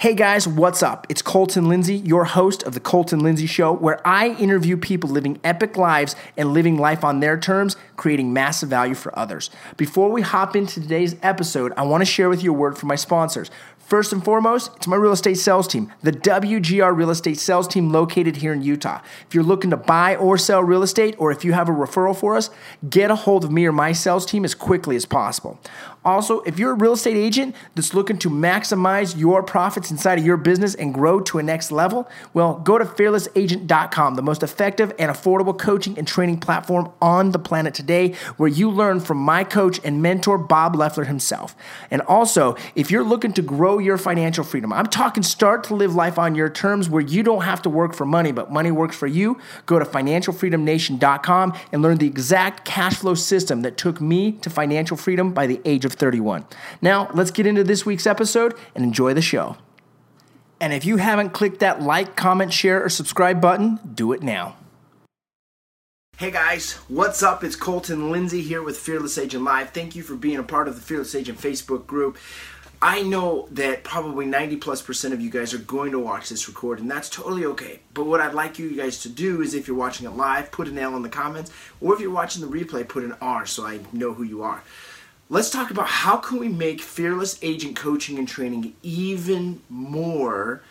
Hey guys, what's up? It's Colton Lindsay, your host of The Colton Lindsay Show, where I interview people living epic lives and living life on their terms, creating massive value for others. Before we hop into today's episode, I want to share with you a word from my sponsors. First and foremost, it's my real estate sales team, the WGR Real Estate Sales Team located here in Utah. If you're looking to buy or sell real estate, or if you have a referral for us, get a hold of me or my sales team as quickly as possible. Also, if you're a real estate agent that's looking to maximize your profits inside of your business and grow to a next level, well, go to fearlessagent.com, the most effective and affordable coaching and training platform on the planet today, where you learn from my coach and mentor, Bob Leffler himself. And also, if you're looking to grow your financial freedom, I'm talking start to live life on your terms where you don't have to work for money, but money works for you, go to financialfreedomnation.com and learn the exact cash flow system that took me to financial freedom by the age of 31. Now, let's get into this week's episode and enjoy the show. And if you haven't clicked that like, comment, share, or subscribe button, do it now. Hey guys, what's up? It's Colton Lindsay here with Fearless Agent Live. Thank you for being a part of the Fearless Agent Facebook group. I know that probably 90 plus percent of you guys are going to watch this record, and that's totally okay. But what I'd like you guys to do is if you're watching it live, put an L in the comments, or if you're watching the replay, put an R so I know who you are. Let's talk about how can we make fearless agent coaching and training even more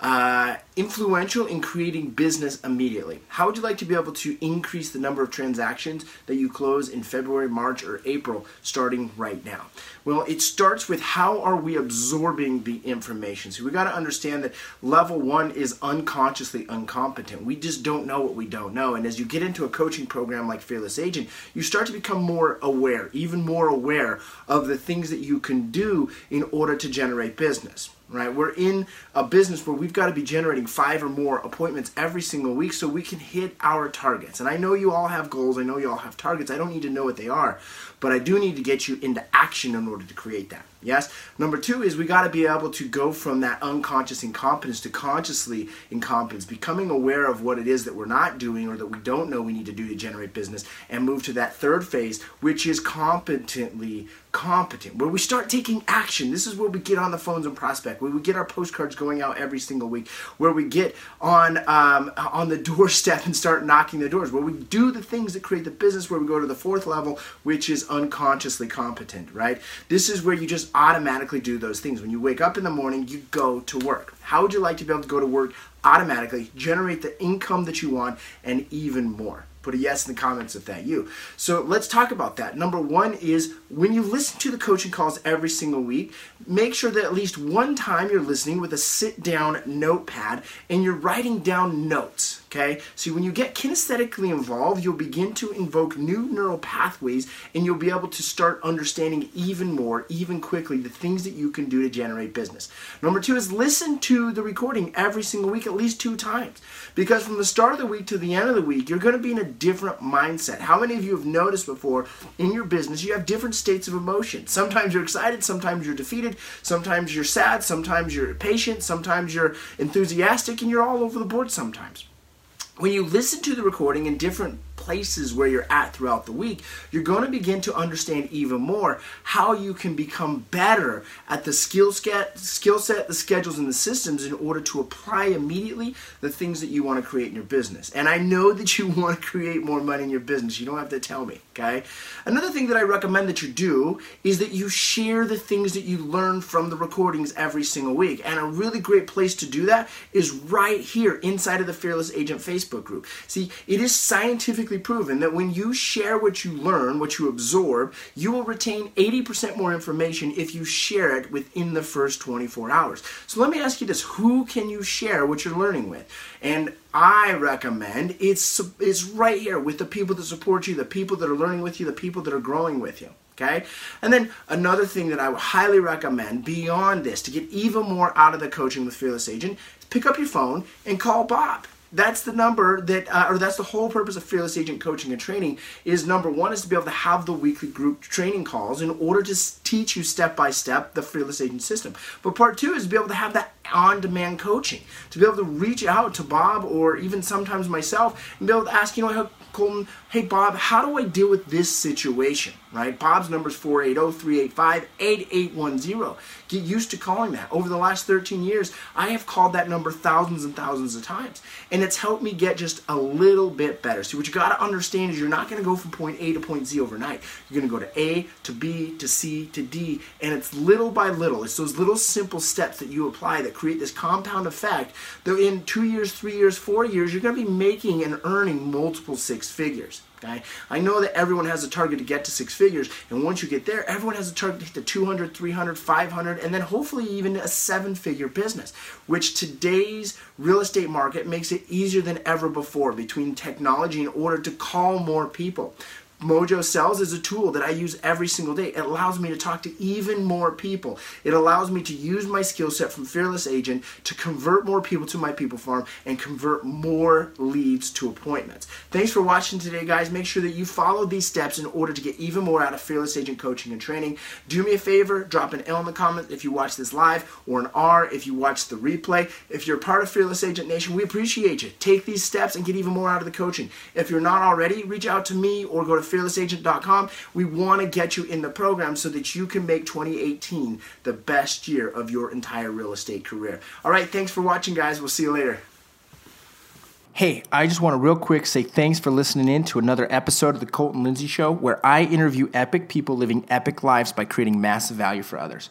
uh, influential in creating business immediately. How would you like to be able to increase the number of transactions that you close in February, March, or April starting right now? Well, it starts with how are we absorbing the information. So we got to understand that level one is unconsciously incompetent. We just don't know what we don't know. And as you get into a coaching program like Fearless Agent, you start to become more aware, even more aware of the things that you can do in order to generate business right? We're in a business where we've got to be generating five or more appointments every single week so we can hit our targets. And I know you all have goals, I know you all have targets. I don't need to know what they are, but I do need to get you into action in order to create that. Yes. Number two is we got to be able to go from that unconscious incompetence to consciously incompetence, becoming aware of what it is that we're not doing or that we don't know we need to do to generate business, and move to that third phase, which is competently competent, where we start taking action. This is where we get on the phones and prospect, where we get our postcards going out every single week, where we get on um, on the doorstep and start knocking the doors, where we do the things that create the business, where we go to the fourth level, which is unconsciously competent. Right. This is where you just automatically do those things. When you wake up in the morning, you go to work. How would you like to be able to go to work automatically, generate the income that you want, and even more? Put a yes in the comments if that you. So let's talk about that. Number one is when you listen to the coaching calls every single week, make sure that at least one time you're listening with a sit down notepad and you're writing down notes. Okay? So when you get kinesthetically involved, you'll begin to invoke new neural pathways and you'll be able to start understanding even more, even quickly, the things that you can do to generate business. Number two is listen to the recording every single week, at least two times. Because from the start of the week to the end of the week, you're going to be in a different mindset. How many of you have noticed before in your business you have different states of emotion? Sometimes you're excited, sometimes you're defeated, sometimes you're sad, sometimes you're patient, sometimes you're enthusiastic, and you're all over the board sometimes when you listen to the recording in different places where you're at throughout the week, you're going to begin to understand even more how you can become better at the skill set, skill set, the schedules, and the systems in order to apply immediately the things that you want to create in your business. And I know that you want to create more money in your business. You don't have to tell me, okay? Another thing that I recommend that you do is that you share the things that you learn from the recordings every single week. And a really great place to do that is right here inside of the Fearless Agent Facebook group. See, it is scientifically proven that when you share what you learn, what you absorb, you will retain 80% more information if you share it within the first 24 hours. So let me ask you this who can you share what you're learning with? And I recommend it's, it's right here with the people that support you, the people that are learning with you, the people that are growing with you. Okay? And then another thing that I would highly recommend beyond this to get even more out of the coaching with Fearless Agent is pick up your phone and call Bob that's the number that uh, or that's the whole purpose of fearless agent coaching and training is number one is to be able to have the weekly group training calls in order to teach you step by step the fearless agent system. But part two is to be able to have that on-demand coaching to be able to reach out to bob or even sometimes myself and be able to ask you know Colton, hey Bob, how do I deal with this situation? right? Bob's number is 480-385-8810. Get used to calling that. Over the last 13 years, I have called that number thousands and thousands of times. And it's helped me get just a little bit better. So what you got to understand is you're not going to go from point A to point Z overnight. You're going to go to A to B to C to D, and it's little by little. It's those little simple steps that you apply that create this compound effect that in 2 years, 3 years, 4 years, you're going to be making and earning multiple six figures. Okay? I know that everyone has a target to get to six figures, and once you get there, everyone has a target to hit the 200, 300, 500, and then hopefully even a seven figure business, which today's real estate market makes it easier than ever before between technology in order to call more people. Mojo Sells is a tool that I use every single day. It allows me to talk to even more people. It allows me to use my skill set from Fearless Agent to convert more people to my people farm and convert more leads to appointments. Thanks for watching today, guys. Make sure that you follow these steps in order to get even more out of Fearless Agent coaching and training. Do me a favor, drop an L in the comments if you watch this live or an R if you watch the replay. If you're part of Fearless Agent Nation, we appreciate you. Take these steps and get even more out of the coaching. If you're not already, reach out to me or go to fearlessagent.com. We want to get you in the program so that you can make 2018 the best year of your entire real estate career. All right, thanks for watching, guys. We'll see you later. Hey, I just want to real quick say thanks for listening in to another episode of the Colton Lindsay Show, where I interview epic people living epic lives by creating massive value for others.